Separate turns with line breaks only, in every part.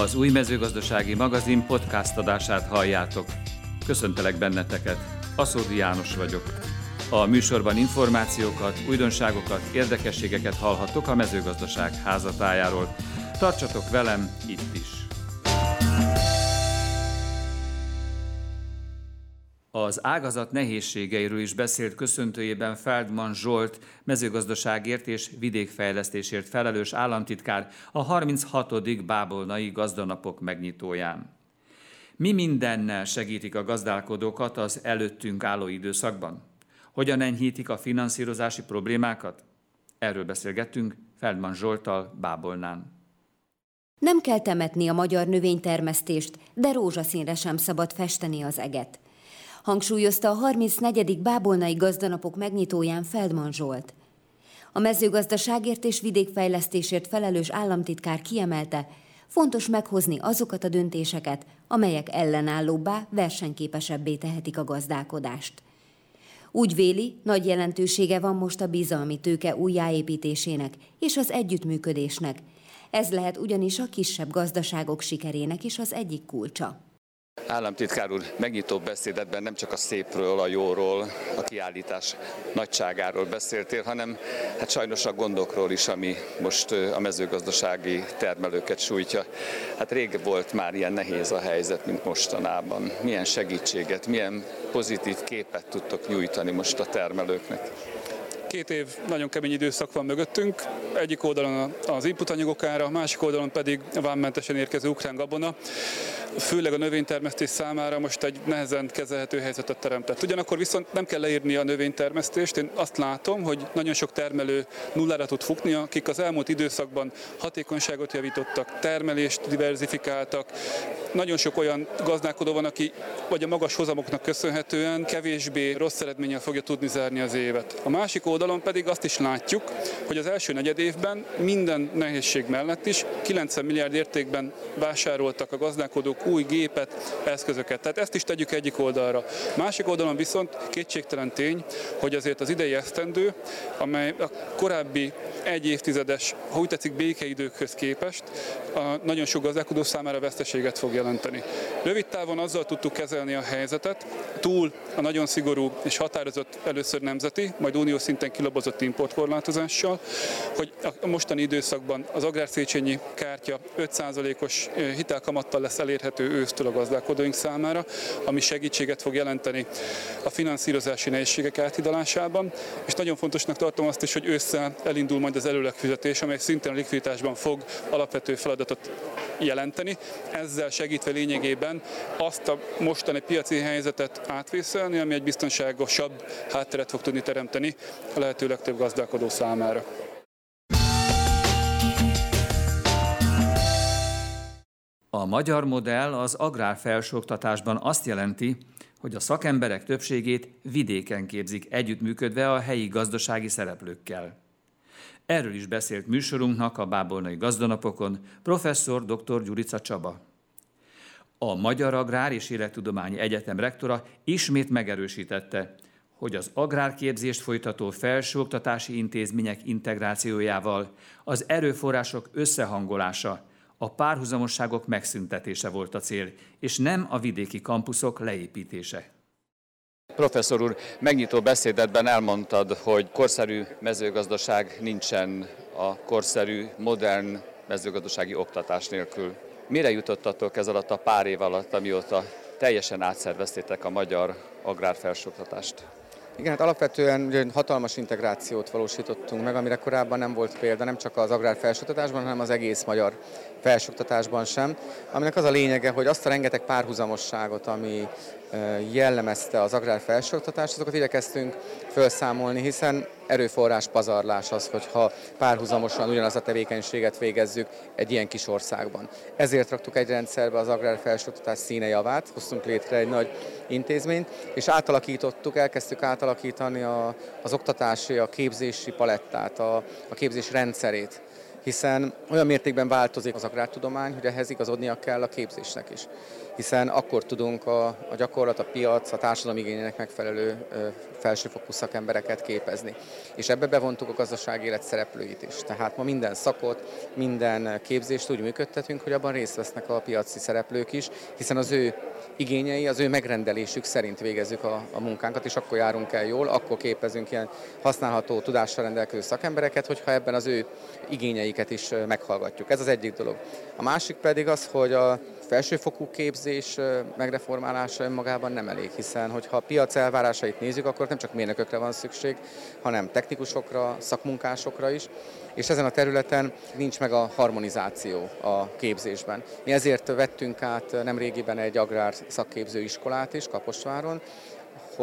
Az új mezőgazdasági magazin podcast adását halljátok. Köszöntelek benneteket, Aszódi János vagyok. A műsorban információkat, újdonságokat, érdekességeket hallhattok a mezőgazdaság házatájáról. Tartsatok velem itt is! Az ágazat nehézségeiről is beszélt köszöntőjében Feldman Zsolt, mezőgazdaságért és vidékfejlesztésért felelős államtitkár a 36. Bábolnai gazdanapok megnyitóján. Mi mindennel segítik a gazdálkodókat az előttünk álló időszakban? Hogyan enyhítik a finanszírozási problémákat? Erről beszélgettünk Feldman Zsoltal Bábolnán.
Nem kell temetni a magyar növénytermesztést, de rózsaszínre sem szabad festeni az eget – hangsúlyozta a 34. Bábolnai gazdanapok megnyitóján Feldman Zsolt. A mezőgazdaságért és vidékfejlesztésért felelős államtitkár kiemelte, fontos meghozni azokat a döntéseket, amelyek ellenállóbbá, versenyképesebbé tehetik a gazdálkodást. Úgy véli, nagy jelentősége van most a bizalmi tőke újjáépítésének és az együttműködésnek. Ez lehet ugyanis a kisebb gazdaságok sikerének is az egyik kulcsa.
Államtitkár úr megnyitó beszédetben nem csak a szépről, a jóról, a kiállítás nagyságáról beszéltél, hanem hát sajnos a gondokról is, ami most a mezőgazdasági termelőket sújtja. Hát rég volt már ilyen nehéz a helyzet, mint mostanában. Milyen segítséget, milyen pozitív képet tudtok nyújtani most a termelőknek?
Két év nagyon kemény időszak van mögöttünk, egyik oldalon az inputanyagok ára, a másik oldalon pedig a vámmentesen érkező ukrán gabona főleg a növénytermesztés számára most egy nehezen kezelhető helyzetet teremtett. Ugyanakkor viszont nem kell leírni a növénytermesztést. Én azt látom, hogy nagyon sok termelő nullára tud futni, akik az elmúlt időszakban hatékonyságot javítottak, termelést diversifikáltak. Nagyon sok olyan gazdálkodó van, aki vagy a magas hozamoknak köszönhetően kevésbé rossz eredménnyel fogja tudni zárni az évet. A másik oldalon pedig azt is látjuk, hogy az első negyed évben minden nehézség mellett is 90 milliárd értékben vásároltak a gazdálkodók új gépet, eszközöket. Tehát ezt is tegyük egyik oldalra. Másik oldalon viszont kétségtelen tény, hogy azért az idei esztendő, amely a korábbi egy évtizedes, ha úgy tetszik, békeidőkhöz képest a nagyon sok gazdálkodó számára veszteséget fog jelenteni. Rövid távon azzal tudtuk kezelni a helyzetet, túl a nagyon szigorú és határozott először nemzeti, majd unió szinten kilabozott importkorlátozással, hogy a mostani időszakban az agrárszéchenyi kártya 5%-os hitelkamattal lesz elérhető ősztől a gazdálkodóink számára, ami segítséget fog jelenteni a finanszírozási nehézségek áthidalásában, és nagyon fontosnak tartom azt is, hogy ősszel elindul majd az előlegfizetés, amely szintén a likviditásban fog alapvető feladatot jelenteni, ezzel segítve lényegében azt a mostani piaci helyzetet átvészelni, ami egy biztonságosabb hátteret fog tudni teremteni a lehető legtöbb gazdálkodó számára.
A magyar modell az agrárfelsőoktatásban azt jelenti, hogy a szakemberek többségét vidéken képzik együttműködve a helyi gazdasági szereplőkkel. Erről is beszélt műsorunknak a Bábolnai Gazdanapokon professzor dr. Gyurica Csaba. A Magyar Agrár és Élettudományi Egyetem rektora ismét megerősítette, hogy az agrárképzést folytató felsőoktatási intézmények integrációjával az erőforrások összehangolása a párhuzamosságok megszüntetése volt a cél, és nem a vidéki kampuszok leépítése.
Professzor úr, megnyitó beszédetben elmondtad, hogy korszerű mezőgazdaság nincsen a korszerű, modern mezőgazdasági oktatás nélkül. Mire jutottatok ez alatt a pár év alatt, amióta teljesen átszerveztétek a magyar agrárfelsőoktatást?
Igen, hát alapvetően hatalmas integrációt valósítottunk meg, amire korábban nem volt példa, nem csak az agrár felsőoktatásban, hanem az egész magyar felsőoktatásban sem, aminek az a lényege, hogy azt a rengeteg párhuzamosságot, ami jellemezte az agrár felsőoktatást, azokat igyekeztünk felszámolni, hiszen erőforrás pazarlás az, hogyha párhuzamosan ugyanaz a tevékenységet végezzük egy ilyen kis országban. Ezért raktuk egy rendszerbe az agrár felsőoktatás színe javát, hoztunk létre egy nagy intézményt, és átalakítottuk, elkezdtük átalakítani a, az oktatási, a képzési palettát, a, a képzés rendszerét hiszen olyan mértékben változik az agrártudomány, hogy ehhez igazodnia kell a képzésnek is hiszen akkor tudunk a, a gyakorlat, a piac, a társadalom igényének megfelelő felsőfokú szakembereket képezni. És ebbe bevontuk a gazdasági élet szereplőit is. Tehát ma minden szakot, minden képzést úgy működtetünk, hogy abban részt vesznek a piaci szereplők is, hiszen az ő igényei, az ő megrendelésük szerint végezzük a, a munkánkat, és akkor járunk el jól, akkor képezünk ilyen használható tudással rendelkező szakembereket, hogyha ebben az ő igényeiket is meghallgatjuk. Ez az egyik dolog. A másik pedig az, hogy a felsőfokú képzés megreformálása önmagában nem elég, hiszen hogyha a piac elvárásait nézzük, akkor nem csak mérnökökre van szükség, hanem technikusokra, szakmunkásokra is, és ezen a területen nincs meg a harmonizáció a képzésben. Mi ezért vettünk át nem régiben egy agrár szakképző iskolát is Kaposváron,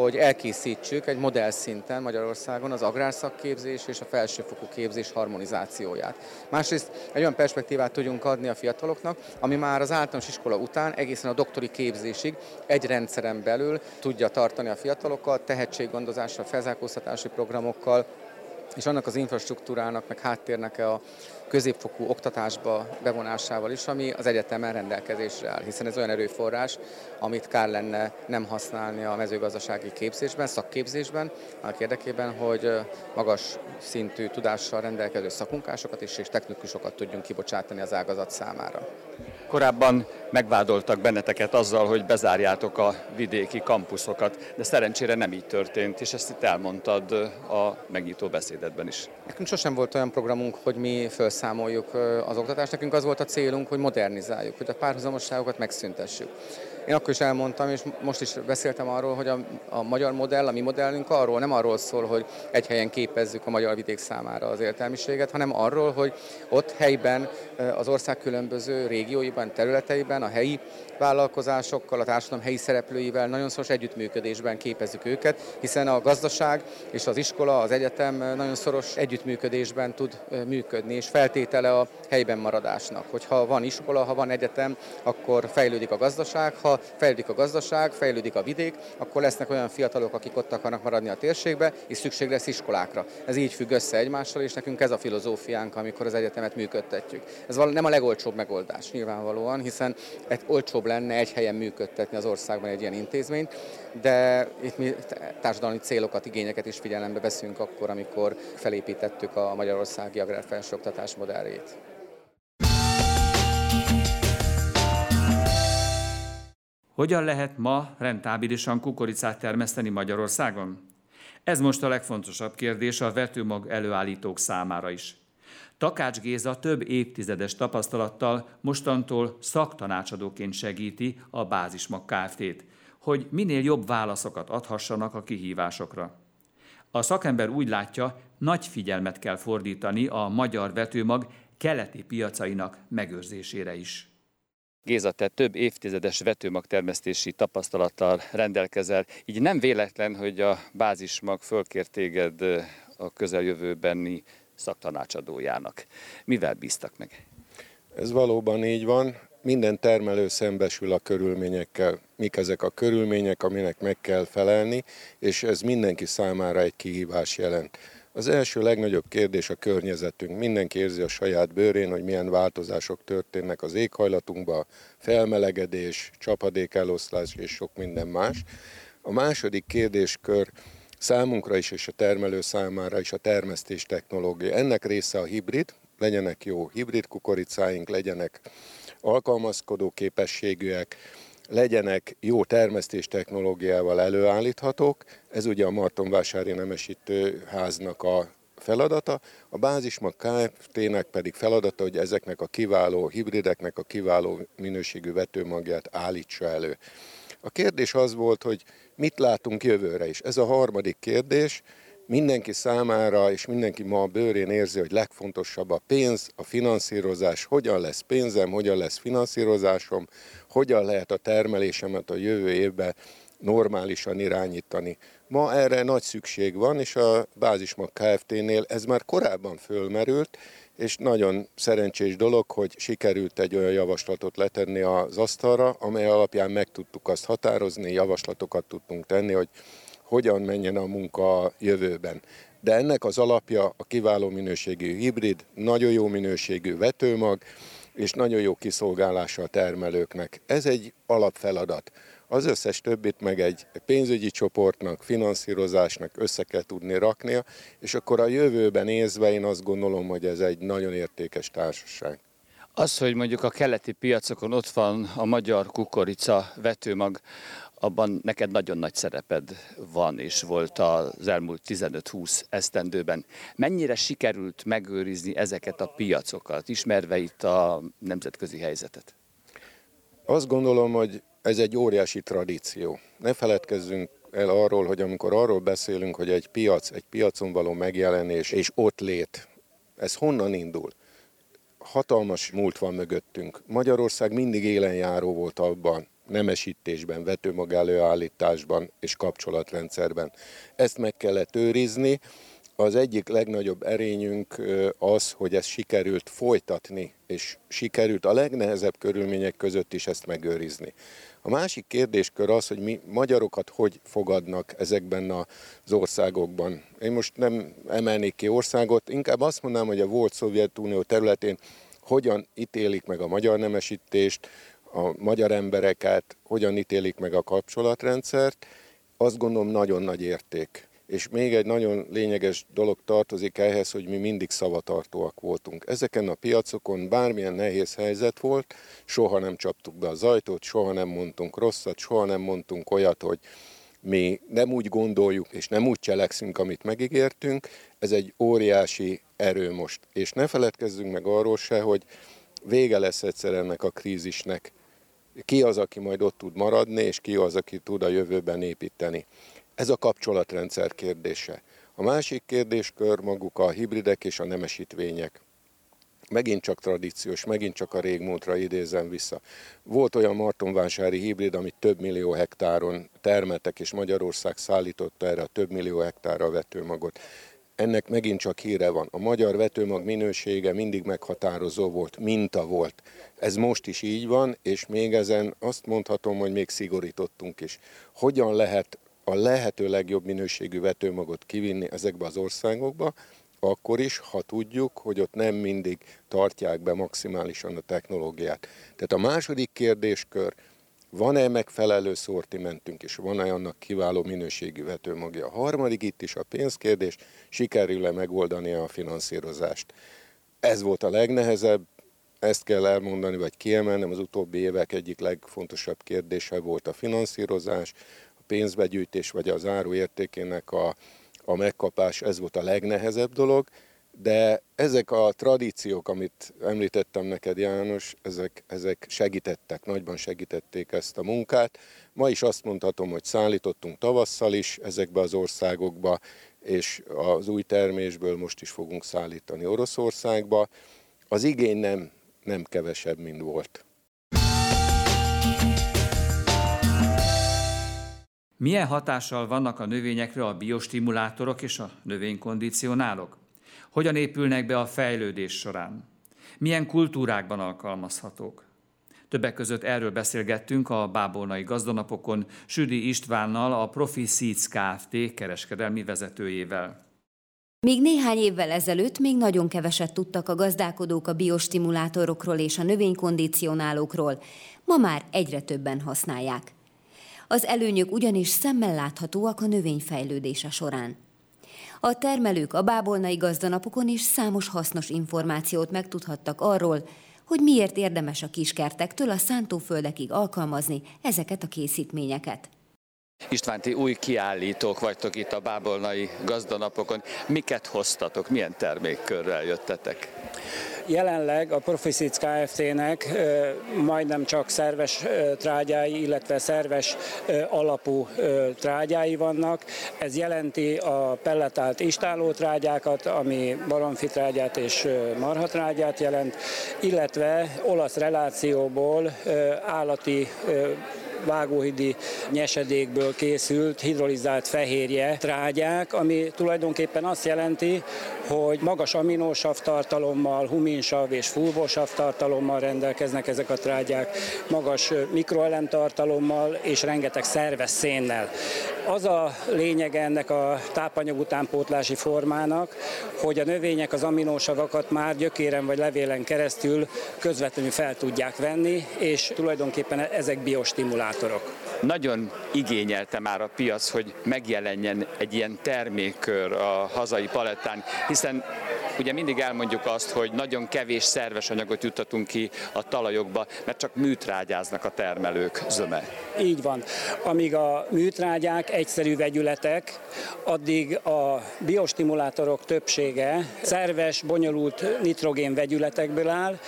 hogy elkészítsük egy modell szinten Magyarországon az agrárszakképzés és a felsőfokú képzés harmonizációját. Másrészt egy olyan perspektívát tudjunk adni a fiataloknak, ami már az általános iskola után egészen a doktori képzésig egy rendszeren belül tudja tartani a fiatalokat, tehetséggondozással, felzárkóztatási programokkal, és annak az infrastruktúrának, meg háttérnek a középfokú oktatásba bevonásával is, ami az egyetemen rendelkezésre áll, hiszen ez olyan erőforrás, amit kár lenne nem használni a mezőgazdasági képzésben, szakképzésben, annak érdekében, hogy magas szintű tudással rendelkező szakmunkásokat is és technikusokat tudjunk kibocsátani az ágazat számára.
Korábban megvádoltak benneteket azzal, hogy bezárjátok a vidéki kampuszokat, de szerencsére nem így történt, és ezt itt elmondtad a megnyitó beszédedben is.
Nekünk sosem volt olyan programunk, hogy mi felszámoljuk az oktatást, nekünk az volt a célunk, hogy modernizáljuk, hogy a párhuzamosságokat megszüntessük. Én akkor is elmondtam, és most is beszéltem arról, hogy a, a magyar modell, a mi modellünk arról nem arról szól, hogy egy helyen képezzük a magyar vidék számára az értelmiséget, hanem arról, hogy ott helyben az ország különböző régióiban, területeiben, a helyi vállalkozásokkal, a társadalom helyi szereplőivel nagyon szoros együttműködésben képezzük őket, hiszen a gazdaság és az iskola, az egyetem nagyon szoros együttműködésben tud működni, és feltétele a helyben maradásnak. Hogyha van iskola, ha van egyetem, akkor fejlődik a gazdaság, ha fejlődik a gazdaság, fejlődik a vidék, akkor lesznek olyan fiatalok, akik ott akarnak maradni a térségbe, és szükség lesz iskolákra. Ez így függ össze egymással, és nekünk ez a filozófiánk, amikor az egyetemet működtetjük. Ez nem a legolcsóbb megoldás nyilvánvalóan, hiszen egy olcsóbb lenne egy helyen működtetni az országban egy ilyen intézményt, de itt mi társadalmi célokat, igényeket is figyelembe veszünk akkor, amikor felépítettük a Magyarországi Agrárfelsőoktatás modelljét.
Hogyan lehet ma rentábilisan kukoricát termeszteni Magyarországon? Ez most a legfontosabb kérdés a vetőmag előállítók számára is. Takács Géza több évtizedes tapasztalattal mostantól szaktanácsadóként segíti a Bázismag Kft-t, hogy minél jobb válaszokat adhassanak a kihívásokra. A szakember úgy látja, nagy figyelmet kell fordítani a magyar vetőmag keleti piacainak megőrzésére is.
Géza, te több évtizedes vetőmagtermesztési tapasztalattal rendelkezel, így nem véletlen, hogy a bázismag fölkért téged a közeljövőbeni szaktanácsadójának. Mivel bíztak meg?
Ez valóban így van. Minden termelő szembesül a körülményekkel. Mik ezek a körülmények, aminek meg kell felelni, és ez mindenki számára egy kihívás jelent. Az első legnagyobb kérdés a környezetünk. Mindenki érzi a saját bőrén, hogy milyen változások történnek az éghajlatunkban, felmelegedés, csapadékeloszlás és sok minden más. A második kérdéskör számunkra is és a termelő számára is a termesztés technológia. Ennek része a hibrid, legyenek jó hibrid kukoricáink, legyenek alkalmazkodó képességűek, legyenek jó termesztés technológiával előállíthatók. Ez ugye a Martonvásári Nemesítő háznak a feladata, a Bázismag Kft-nek pedig feladata, hogy ezeknek a kiváló hibrideknek a kiváló minőségű vetőmagját állítsa elő. A kérdés az volt, hogy mit látunk jövőre is. Ez a harmadik kérdés. Mindenki számára, és mindenki ma a bőrén érzi, hogy legfontosabb a pénz, a finanszírozás, hogyan lesz pénzem, hogyan lesz finanszírozásom, hogyan lehet a termelésemet a jövő évben normálisan irányítani. Ma erre nagy szükség van, és a Bázismag Kft-nél ez már korábban fölmerült, és nagyon szerencsés dolog, hogy sikerült egy olyan javaslatot letenni az asztalra, amely alapján meg tudtuk azt határozni, javaslatokat tudtunk tenni, hogy hogyan menjen a munka a jövőben. de ennek az alapja a kiváló minőségű hibrid, nagyon jó minőségű vetőmag, és nagyon jó kiszolgálása a termelőknek. Ez egy alapfeladat. Az összes többit meg egy pénzügyi csoportnak, finanszírozásnak össze kell tudni raknia, és akkor a jövőben nézve én azt gondolom, hogy ez egy nagyon értékes társaság.
Az, hogy mondjuk a keleti piacokon ott van a magyar kukorica vetőmag, abban neked nagyon nagy szereped van és volt az elmúlt 15-20 esztendőben. Mennyire sikerült megőrizni ezeket a piacokat, ismerve itt a nemzetközi helyzetet?
Azt gondolom, hogy ez egy óriási tradíció. Ne feledkezzünk el arról, hogy amikor arról beszélünk, hogy egy piac, egy piacon való megjelenés és ott lét, ez honnan indul? Hatalmas múlt van mögöttünk. Magyarország mindig élenjáró volt abban, nemesítésben, vetőmag előállításban és kapcsolatrendszerben. Ezt meg kellett őrizni. Az egyik legnagyobb erényünk az, hogy ezt sikerült folytatni, és sikerült a legnehezebb körülmények között is ezt megőrizni. A másik kérdéskör az, hogy mi magyarokat hogy fogadnak ezekben az országokban. Én most nem emelnék ki országot, inkább azt mondanám, hogy a volt Szovjetunió területén hogyan ítélik meg a magyar nemesítést, a magyar embereket, hogyan ítélik meg a kapcsolatrendszert, azt gondolom nagyon nagy érték. És még egy nagyon lényeges dolog tartozik ehhez, hogy mi mindig szavatartóak voltunk. Ezeken a piacokon bármilyen nehéz helyzet volt, soha nem csaptuk be az ajtót, soha nem mondtunk rosszat, soha nem mondtunk olyat, hogy mi nem úgy gondoljuk, és nem úgy cselekszünk, amit megígértünk. Ez egy óriási erő most. És ne feledkezzünk meg arról se, hogy vége lesz egyszer ennek a krízisnek ki az, aki majd ott tud maradni, és ki az, aki tud a jövőben építeni. Ez a kapcsolatrendszer kérdése. A másik kérdéskör maguk a hibridek és a nemesítvények. Megint csak tradíciós, megint csak a régmúltra idézem vissza. Volt olyan martonvásári hibrid, amit több millió hektáron termeltek, és Magyarország szállította erre a több millió hektárra a vetőmagot ennek megint csak híre van. A magyar vetőmag minősége mindig meghatározó volt, minta volt. Ez most is így van, és még ezen azt mondhatom, hogy még szigorítottunk is. Hogyan lehet a lehető legjobb minőségű vetőmagot kivinni ezekbe az országokba, akkor is, ha tudjuk, hogy ott nem mindig tartják be maximálisan a technológiát. Tehát a második kérdéskör, van-e megfelelő szortimentünk, és van-e annak kiváló minőségű vetőmagja. A harmadik itt is a pénzkérdés, sikerül-e megoldani a finanszírozást. Ez volt a legnehezebb, ezt kell elmondani, vagy kiemelnem, az utóbbi évek egyik legfontosabb kérdése volt a finanszírozás, a pénzbegyűjtés, vagy az áru értékének a, a megkapás, ez volt a legnehezebb dolog, de ezek a tradíciók, amit említettem neked János, ezek, ezek segítettek, nagyban segítették ezt a munkát. Ma is azt mondhatom, hogy szállítottunk tavasszal is ezekbe az országokba, és az új termésből most is fogunk szállítani Oroszországba. Az igény nem, nem kevesebb, mint volt.
Milyen hatással vannak a növényekre a biostimulátorok és a növénykondicionálok? Hogyan épülnek be a fejlődés során? Milyen kultúrákban alkalmazhatók? Többek között erről beszélgettünk a bábolnai gazdanapokon Südi Istvánnal, a Profi Seeds Kft. kereskedelmi vezetőjével.
Még néhány évvel ezelőtt még nagyon keveset tudtak a gazdálkodók a biostimulátorokról és a növénykondicionálókról, ma már egyre többen használják. Az előnyök ugyanis szemmel láthatóak a növény fejlődése során. A termelők a bábolnai gazdanapokon is számos hasznos információt megtudhattak arról, hogy miért érdemes a kiskertektől a szántóföldekig alkalmazni ezeket a készítményeket.
István, ti új kiállítók vagytok itt a bábolnai gazdanapokon. Miket hoztatok, milyen termékkörrel jöttetek?
Jelenleg a Profisic Kft-nek majdnem csak szerves trágyái, illetve szerves alapú trágyái vannak. Ez jelenti a pelletált istáló trágyákat, ami baromfitrágyát és marhatrágyát jelent, illetve olasz relációból állati vágóhidi nyesedékből készült hidrolizált fehérje trágyák, ami tulajdonképpen azt jelenti, hogy magas aminósav tartalommal, huminsav és fulvósav tartalommal rendelkeznek ezek a trágyák, magas mikroelem tartalommal és rengeteg szerves szénnel. Az a lényeg ennek a tápanyag utánpótlási formának, hogy a növények az aminósavakat már gyökéren vagy levélen keresztül közvetlenül fel tudják venni, és tulajdonképpen ezek biostimulátorok.
Nagyon igényelte már a piac, hogy megjelenjen egy ilyen termékkör a hazai palettán, hiszen ugye mindig elmondjuk azt, hogy nagyon kevés szerves anyagot juttatunk ki a talajokba, mert csak műtrágyáznak a termelők zöme.
Így van. Amíg a műtrágyák egyszerű vegyületek, addig a biostimulátorok többsége szerves, bonyolult nitrogén vegyületekből áll.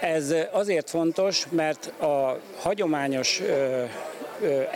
Ez azért fontos, mert a hagyományos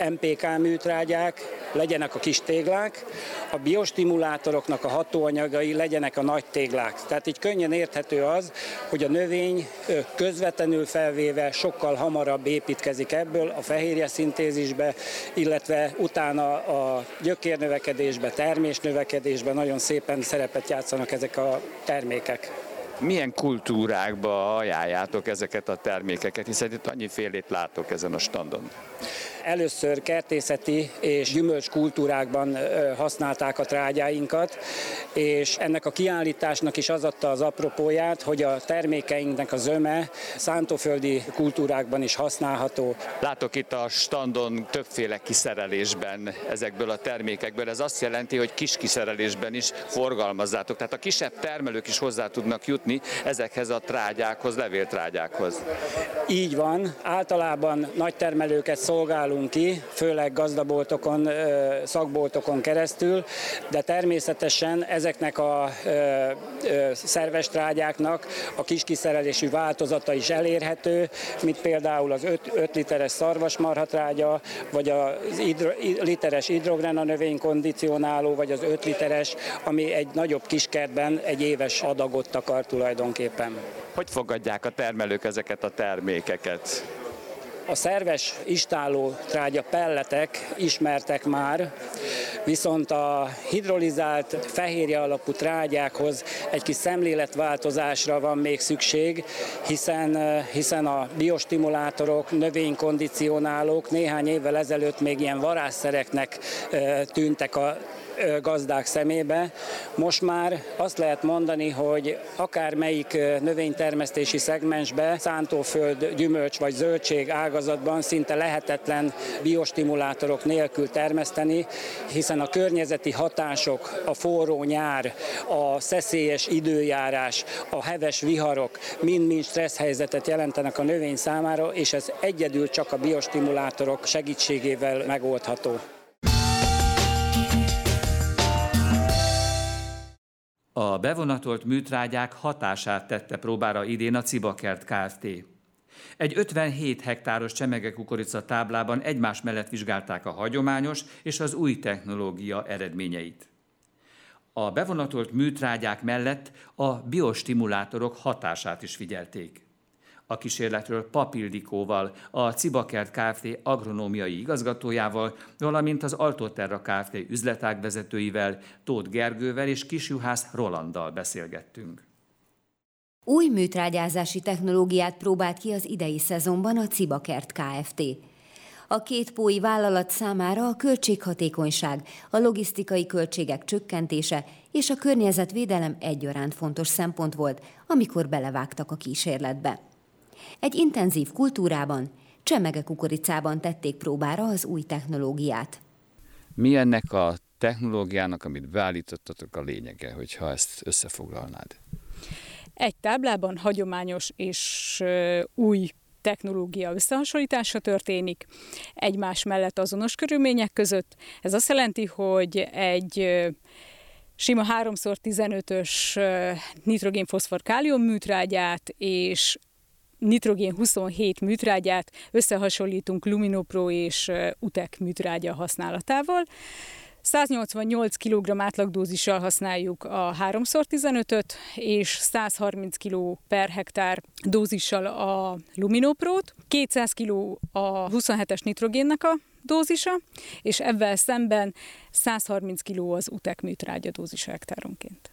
MPK műtrágyák, legyenek a kis téglák, a biostimulátoroknak a hatóanyagai legyenek a nagy téglák. Tehát így könnyen érthető az, hogy a növény közvetlenül felvéve sokkal hamarabb építkezik ebből a fehérje szintézisbe, illetve utána a gyökérnövekedésbe, termésnövekedésbe nagyon szépen szerepet játszanak ezek a termékek
milyen kultúrákba ajánljátok ezeket a termékeket, hiszen itt annyifélét látok ezen a standon.
Először kertészeti és gyümölcs kultúrákban használták a trágyáinkat, és ennek a kiállításnak is az adta az apropóját, hogy a termékeinknek a zöme szántóföldi kultúrákban is használható.
Látok itt a standon többféle kiszerelésben ezekből a termékekből. Ez azt jelenti, hogy kis kiszerelésben is forgalmazzátok. Tehát a kisebb termelők is hozzá tudnak jutni ezekhez a trágyákhoz, levéltrágyákhoz.
Így van. Általában nagy termelőket szolgálunk ki, főleg gazdaboltokon, szakboltokon keresztül, de természetesen ezeknek a szerves trágyáknak a kis kiszerelésű változata is elérhető, mint például az 5, 5 literes szarvasmarhatrágya, vagy az hidro, literes hidrogrena növénykondicionáló, vagy az 5 literes, ami egy nagyobb kiskertben egy éves adagot takar tulajdonképpen.
Hogy fogadják a termelők ezeket a termékeket?
A szerves istálló trágya pelletek ismertek már, viszont a hidrolizált fehérje alapú trágyákhoz egy kis szemléletváltozásra van még szükség, hiszen, hiszen a biostimulátorok, növénykondicionálók néhány évvel ezelőtt még ilyen varázszereknek tűntek a gazdák szemébe. Most már azt lehet mondani, hogy akár melyik növénytermesztési szegmensbe, szántóföld, gyümölcs vagy zöldség ágazatban szinte lehetetlen biostimulátorok nélkül termeszteni, hiszen a környezeti hatások, a forró nyár, a szeszélyes időjárás, a heves viharok mind-mind stressz helyzetet jelentenek a növény számára, és ez egyedül csak a biostimulátorok segítségével megoldható.
A bevonatolt műtrágyák hatását tette próbára idén a Cibakert Kft. Egy 57 hektáros csemegekukorica táblában egymás mellett vizsgálták a hagyományos és az új technológia eredményeit. A bevonatolt műtrágyák mellett a biostimulátorok hatását is figyelték. A kísérletről Papildikóval, a Cibakert Kft. agronómiai igazgatójával, valamint az Altoterra Kft. üzletág vezetőivel, Tóth Gergővel és Kisjuhász Rolanddal beszélgettünk.
Új műtrágyázási technológiát próbált ki az idei szezonban a Cibakert Kft. A két pói vállalat számára a költséghatékonyság, a logisztikai költségek csökkentése és a környezetvédelem egyaránt fontos szempont volt, amikor belevágtak a kísérletbe. Egy intenzív kultúrában, csemege kukoricában tették próbára az új technológiát.
Mi ennek a technológiának, amit beállítottatok a lényege, hogyha ezt összefoglalnád?
Egy táblában hagyományos és új technológia összehasonlítása történik egymás mellett azonos körülmények között. Ez azt jelenti, hogy egy sima 3x15-ös nitrogén-foszfor kálium műtrágyát és nitrogén 27 műtrágyát összehasonlítunk Luminopro és UTEC műtrágya használatával. 188 kg átlagdózissal használjuk a 3x15-öt, és 130 kg per hektár dózissal a Luminoprót, 200 kg a 27-es nitrogénnek a dózisa, és ebben szemben 130 kg az utek műtrágya dózisa hektáronként.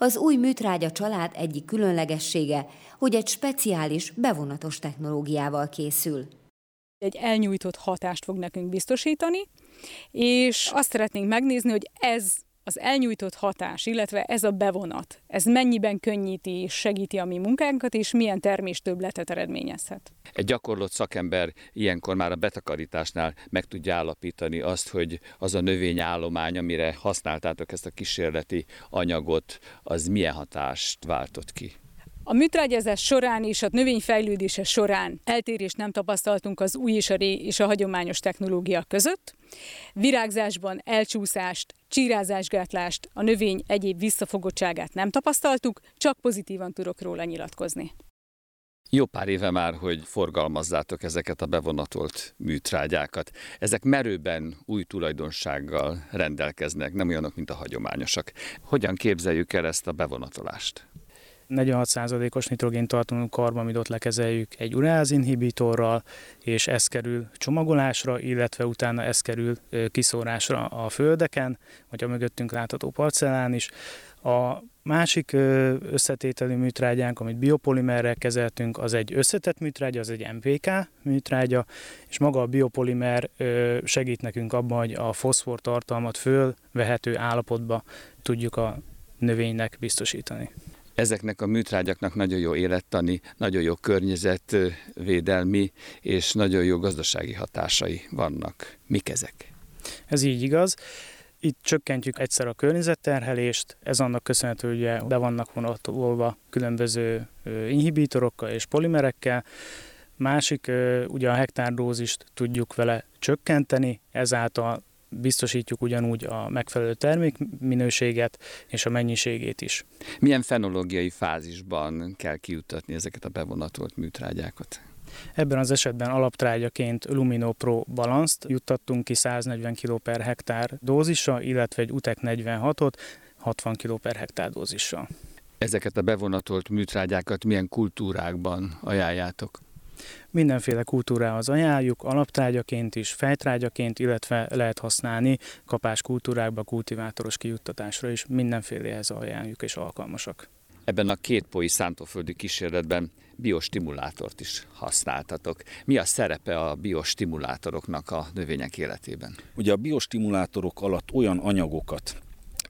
Az új műtrágya család egyik különlegessége, hogy egy speciális, bevonatos technológiával készül.
Egy elnyújtott hatást fog nekünk biztosítani, és azt szeretnénk megnézni, hogy ez az elnyújtott hatás, illetve ez a bevonat, ez mennyiben könnyíti és segíti a mi munkánkat, és milyen terméstöbletet eredményezhet.
Egy gyakorlott szakember ilyenkor már a betakarításnál meg tudja állapítani azt, hogy az a növényállomány, amire használtátok ezt a kísérleti anyagot, az milyen hatást váltott ki.
A műtrágyázás során és a növény fejlődése során eltérést nem tapasztaltunk az új és a ré és a hagyományos technológia között. Virágzásban elcsúszást, csírázásgátlást, a növény egyéb visszafogottságát nem tapasztaltuk, csak pozitívan tudok róla nyilatkozni.
Jó pár éve már, hogy forgalmazzátok ezeket a bevonatolt műtrágyákat. Ezek merőben új tulajdonsággal rendelkeznek, nem olyanok, mint a hagyományosak. Hogyan képzeljük el ezt a bevonatolást?
46%-os nitrogén tartalmú karbamidot lekezeljük egy ureáz inhibitorral, és ez kerül csomagolásra, illetve utána ez kerül kiszórásra a földeken, vagy a mögöttünk látható parcellán is. A másik összetételű műtrágyánk, amit biopolimerrel kezeltünk, az egy összetett műtrágya, az egy MVK műtrágya, és maga a biopolimer segít nekünk abban, hogy a foszfor tartalmat fölvehető állapotba tudjuk a növénynek biztosítani.
Ezeknek a műtrágyaknak nagyon jó élettani, nagyon jó környezetvédelmi és nagyon jó gazdasági hatásai vannak. Mik ezek?
Ez így igaz. Itt csökkentjük egyszer a környezetterhelést, ez annak köszönhető, hogy be vannak vonatolva különböző inhibitorokkal és polimerekkel, Másik, ugye a hektárdózist tudjuk vele csökkenteni, ezáltal biztosítjuk ugyanúgy a megfelelő termékminőséget és a mennyiségét is.
Milyen fenológiai fázisban kell kiutatni ezeket a bevonatolt műtrágyákat?
Ebben az esetben alaptrágyaként Lumino Pro Balanced juttattunk ki 140 kg per hektár dózisa, illetve egy UTEC 46-ot 60 kg per hektár dózissal.
Ezeket a bevonatolt műtrágyákat milyen kultúrákban ajánljátok?
Mindenféle kultúrához ajánljuk, alaptrágyaként is, fejtrágyaként, illetve lehet használni kapás kultúrákba, kultivátoros kijuttatásra is, mindenfélehez ajánljuk és alkalmasak.
Ebben a két poi szántóföldi kísérletben biostimulátort is használtatok. Mi a szerepe a biostimulátoroknak a növények életében?
Ugye a biostimulátorok alatt olyan anyagokat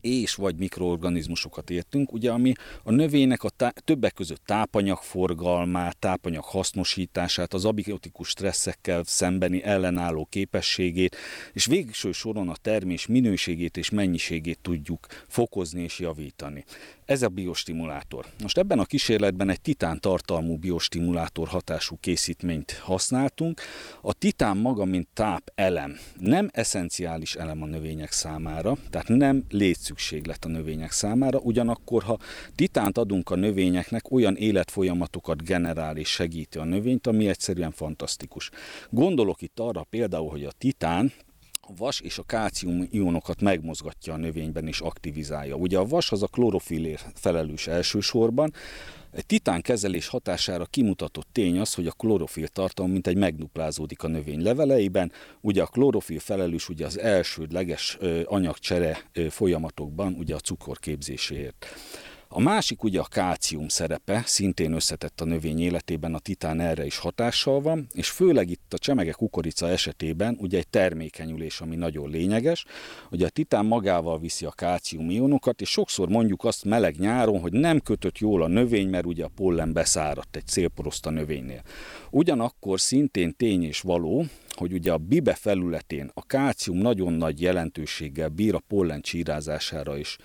és vagy mikroorganizmusokat értünk, ugye, ami a növénynek a tá- többek között tápanyag forgalmát, tápanyag hasznosítását, az abiotikus stresszekkel szembeni ellenálló képességét, és végső soron a termés minőségét és mennyiségét tudjuk fokozni és javítani. Ez a biostimulátor. Most ebben a kísérletben egy titán tartalmú biostimulátor hatású készítményt használtunk. A titán maga, mint táp elem, nem eszenciális elem a növények számára, tehát nem létszükséglet a növények számára, ugyanakkor, ha titánt adunk a növényeknek, olyan életfolyamatokat generál és segíti a növényt, ami egyszerűen fantasztikus. Gondolok itt arra például, hogy a titán vas és a kálcium ionokat megmozgatja a növényben és aktivizálja. Ugye a vas az a klorofilért felelős elsősorban, egy titán kezelés hatására kimutatott tény az, hogy a klorofil tartalom mint egy megduplázódik a növény leveleiben. Ugye a klorofil felelős ugye az elsődleges anyagcsere folyamatokban, ugye a cukor képzéséért. A másik ugye a kálcium szerepe, szintén összetett a növény életében, a titán erre is hatással van, és főleg itt a csemege kukorica esetében ugye egy termékenyülés, ami nagyon lényeges, hogy a titán magával viszi a kálcium ionokat, és sokszor mondjuk azt meleg nyáron, hogy nem kötött jól a növény, mert ugye a pollen beszáradt egy célporoszt a növénynél. Ugyanakkor szintén tény és való, hogy ugye a bibe felületén a kálcium nagyon nagy jelentőséggel bír a pollen csírázására is,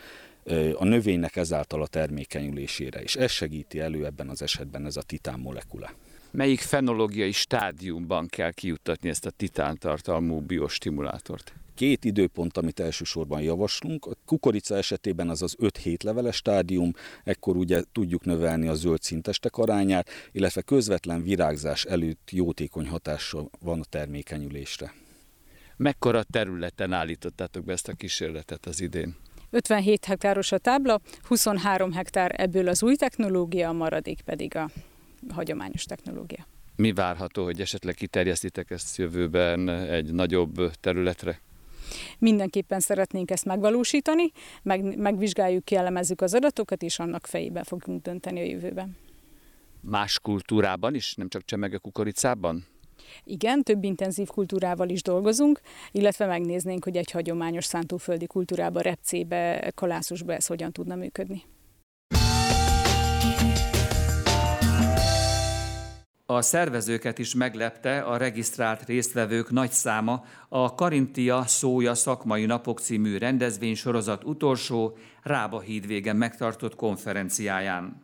a növénynek ezáltal a termékenyülésére, és ez segíti elő ebben az esetben ez a titán molekula.
Melyik fenológiai stádiumban kell kijuttatni ezt a titántartalmú biostimulátort?
Két időpont, amit elsősorban javaslunk. A kukorica esetében az az 5-7 leveles stádium, ekkor ugye tudjuk növelni a zöld szintestek arányát, illetve közvetlen virágzás előtt jótékony hatása van a termékenyülésre.
Mekkora területen állítottátok be ezt a kísérletet az idén?
57 hektáros a tábla, 23 hektár ebből az új technológia, a maradék pedig a hagyományos technológia.
Mi várható, hogy esetleg kiterjesztitek ezt jövőben egy nagyobb területre?
Mindenképpen szeretnénk ezt megvalósítani, meg, megvizsgáljuk, kielemezzük az adatokat, és annak fejében fogunk dönteni a jövőben.
Más kultúrában is, nem csak csemege kukoricában?
Igen, több intenzív kultúrával is dolgozunk, illetve megnéznénk, hogy egy hagyományos szántóföldi kultúrába, repcébe, kalászusba ez hogyan tudna működni.
A szervezőket is meglepte a regisztrált résztvevők nagy száma a Karintia Szója Szakmai Napok című rendezvény sorozat utolsó Rába hídvégen megtartott konferenciáján.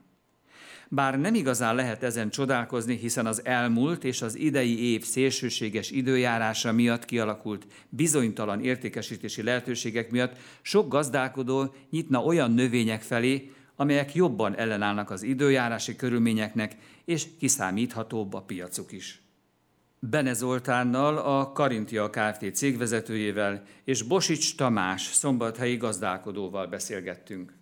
Bár nem igazán lehet ezen csodálkozni, hiszen az elmúlt és az idei év szélsőséges időjárása miatt kialakult bizonytalan értékesítési lehetőségek miatt sok gazdálkodó nyitna olyan növények felé, amelyek jobban ellenállnak az időjárási körülményeknek, és kiszámíthatóbb a piacuk is. Bene Zoltánnal, a Karintia Kft. cégvezetőjével és Bosics Tamás szombathelyi gazdálkodóval beszélgettünk.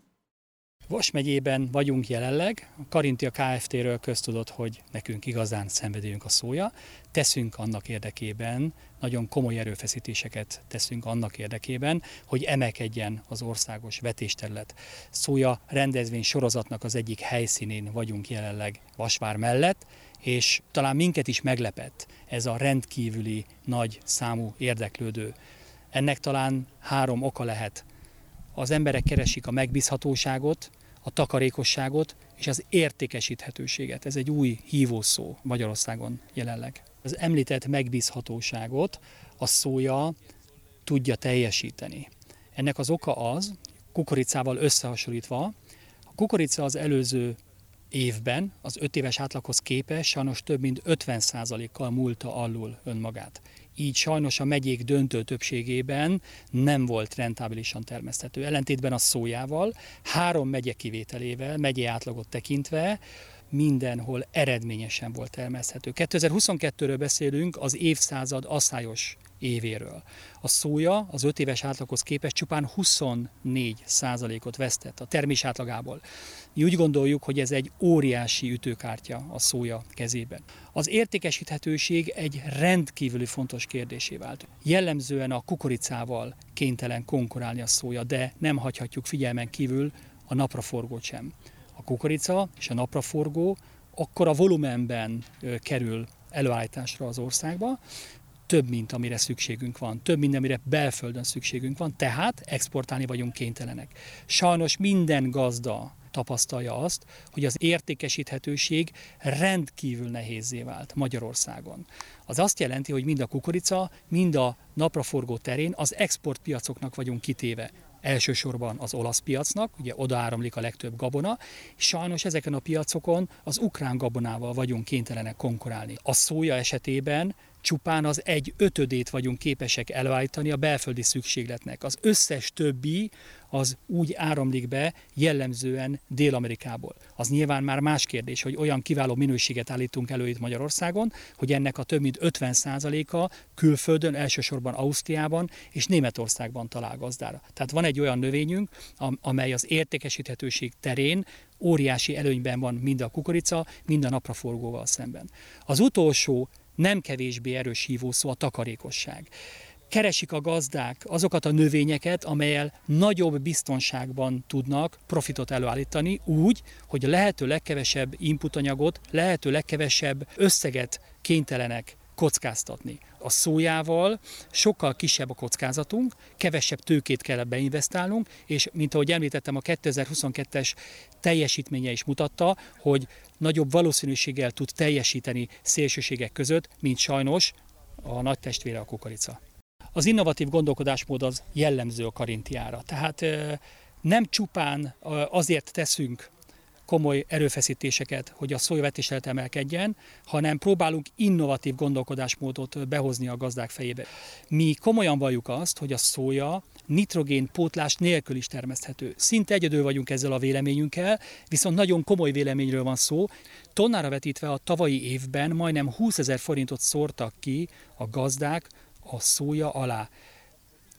Vas megyében vagyunk jelenleg, a Karintia Kft-ről köztudott, hogy nekünk igazán szenvedélyünk a szója. Teszünk annak érdekében, nagyon komoly erőfeszítéseket teszünk annak érdekében, hogy emelkedjen az országos vetésterület. Szója rendezvény sorozatnak az egyik helyszínén vagyunk jelenleg Vasvár mellett, és talán minket is meglepett ez a rendkívüli nagy számú érdeklődő. Ennek talán három oka lehet. Az emberek keresik a megbízhatóságot, a takarékosságot és az értékesíthetőséget. Ez egy új hívószó Magyarországon jelenleg. Az említett megbízhatóságot a szója tudja teljesíteni. Ennek az oka az, kukoricával összehasonlítva, a kukorica az előző évben az 5 éves átlaghoz képest sajnos több mint 50%-kal múlta alul önmagát így sajnos a megyék döntő többségében nem volt rentábilisan termeszthető. Ellentétben a szójával, három megye kivételével, megyé átlagot tekintve, mindenhol eredményesen volt termeszthető. 2022-ről beszélünk, az évszázad asszályos évéről. A szója az 5 éves átlaghoz képest csupán 24 százalékot vesztett a termés átlagából. Mi úgy gondoljuk, hogy ez egy óriási ütőkártya a szója kezében. Az értékesíthetőség egy rendkívüli fontos kérdésé vált. Jellemzően a kukoricával kénytelen konkurálni a szója, de nem hagyhatjuk figyelmen kívül a napraforgót sem. Kukorica és a napraforgó akkor a volumenben kerül előállításra az országba, több, mint amire szükségünk van, több, mint amire belföldön szükségünk van, tehát exportálni vagyunk kénytelenek. Sajnos minden gazda tapasztalja azt, hogy az értékesíthetőség rendkívül nehézé vált Magyarországon. Az azt jelenti, hogy mind a kukorica, mind a napraforgó terén az exportpiacoknak vagyunk kitéve elsősorban az olasz piacnak, ugye oda áramlik a legtöbb gabona, sajnos ezeken a piacokon az ukrán gabonával vagyunk kénytelenek konkurálni. A szója esetében csupán az egy ötödét vagyunk képesek előállítani a belföldi szükségletnek. Az összes többi az úgy áramlik be jellemzően Dél-Amerikából. Az nyilván már más kérdés, hogy olyan kiváló minőséget állítunk elő itt Magyarországon, hogy ennek a több mint 50%-a külföldön, elsősorban Ausztriában és Németországban talál gazdára. Tehát van egy olyan növényünk, amely az értékesíthetőség terén óriási előnyben van mind a kukorica, mind a napraforgóval szemben. Az utolsó nem kevésbé erős hívószó a takarékosság. Keresik a gazdák azokat a növényeket, amelyel nagyobb biztonságban tudnak profitot előállítani, úgy, hogy a lehető legkevesebb inputanyagot, lehető legkevesebb összeget kénytelenek kockáztatni. A szójával sokkal kisebb a kockázatunk, kevesebb tőkét kell beinvestálnunk, és mint ahogy említettem, a 2022-es teljesítménye is mutatta, hogy nagyobb valószínűséggel tud teljesíteni szélsőségek között, mint sajnos a nagy testvére a kukorica. Az innovatív gondolkodásmód az jellemző a karintiára. Tehát nem csupán azért teszünk komoly erőfeszítéseket, hogy a szójavetéselet emelkedjen, hanem próbálunk innovatív gondolkodásmódot behozni a gazdák fejébe. Mi komolyan valljuk azt, hogy a szója nitrogén pótlás nélkül is termeszthető. Szinte egyedül vagyunk ezzel a véleményünkkel, viszont nagyon komoly véleményről van szó. Tonnára vetítve a tavalyi évben majdnem 20 ezer forintot szórtak ki a gazdák a szója alá.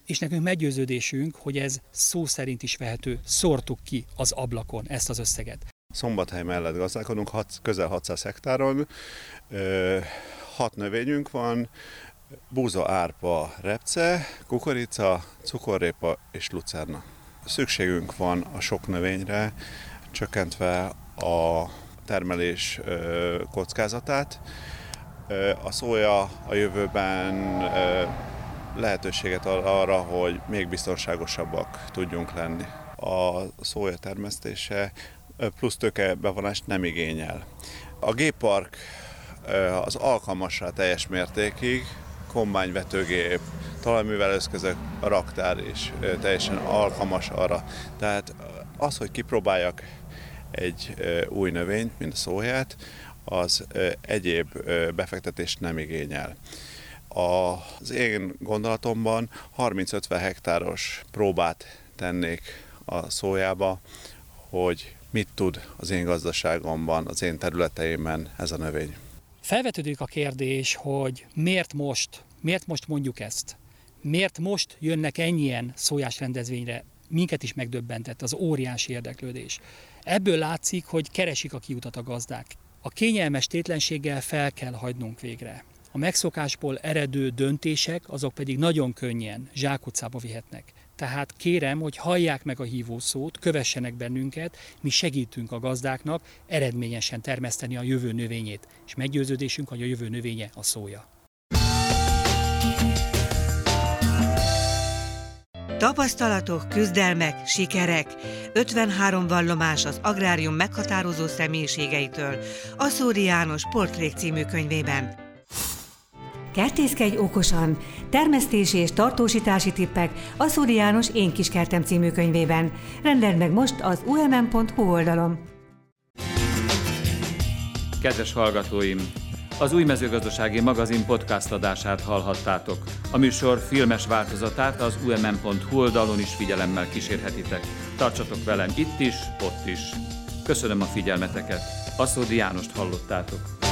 És nekünk meggyőződésünk, hogy ez szó szerint is vehető, szórtuk ki az ablakon ezt az összeget.
Szombathely mellett gazdálkodunk, közel 600 hektáron, hat növényünk van, búza, árpa, repce, kukorica, cukorrépa és lucerna. Szükségünk van a sok növényre, csökkentve a termelés kockázatát. A szója a jövőben lehetőséget arra, hogy még biztonságosabbak tudjunk lenni. A szója termesztése plusz bevonást nem igényel. A géppark az alkalmas rá teljes mértékig, kombányvetőgép, talajművelőeszközök, a raktár is teljesen alkalmas arra. Tehát az, hogy kipróbáljak egy új növényt, mint a szóját, az egyéb befektetést nem igényel. Az én gondolatomban 30-50 hektáros próbát tennék a szójába, hogy mit tud az én gazdaságomban, az én területeimben ez a növény.
Felvetődik a kérdés, hogy miért most, miért most mondjuk ezt? Miért most jönnek ennyien szójás rendezvényre? Minket is megdöbbentett az óriási érdeklődés. Ebből látszik, hogy keresik a kiutat a gazdák. A kényelmes tétlenséggel fel kell hagynunk végre. Megszokásból eredő döntések, azok pedig nagyon könnyen zsákutcába vihetnek. Tehát kérem, hogy hallják meg a hívószót, kövessenek bennünket, mi segítünk a gazdáknak eredményesen termeszteni a jövő növényét, és meggyőződésünk, hogy a jövő növénye a szója.
Tapasztalatok, küzdelmek, sikerek, 53 vallomás az agrárium meghatározó személyiségeitől, a Szóri János Portrék című könyvében. Kertészkedj okosan! Termesztési és tartósítási tippek a Szúri János Én kis kertem című könyvében. Rendeld meg most az umm.hu oldalon.
Kedves hallgatóim! Az új mezőgazdasági magazin podcast adását hallhattátok. A műsor filmes változatát az umm.hu oldalon is figyelemmel kísérhetitek. Tartsatok velem itt is, ott is. Köszönöm a figyelmeteket. Aszódi Jánost hallottátok.